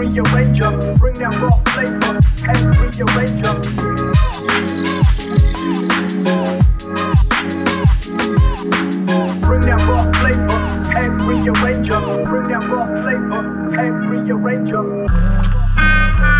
flavor and. Bring that raw flavor and up. Bring that raw flavor and up, Bring that raw flavor and up.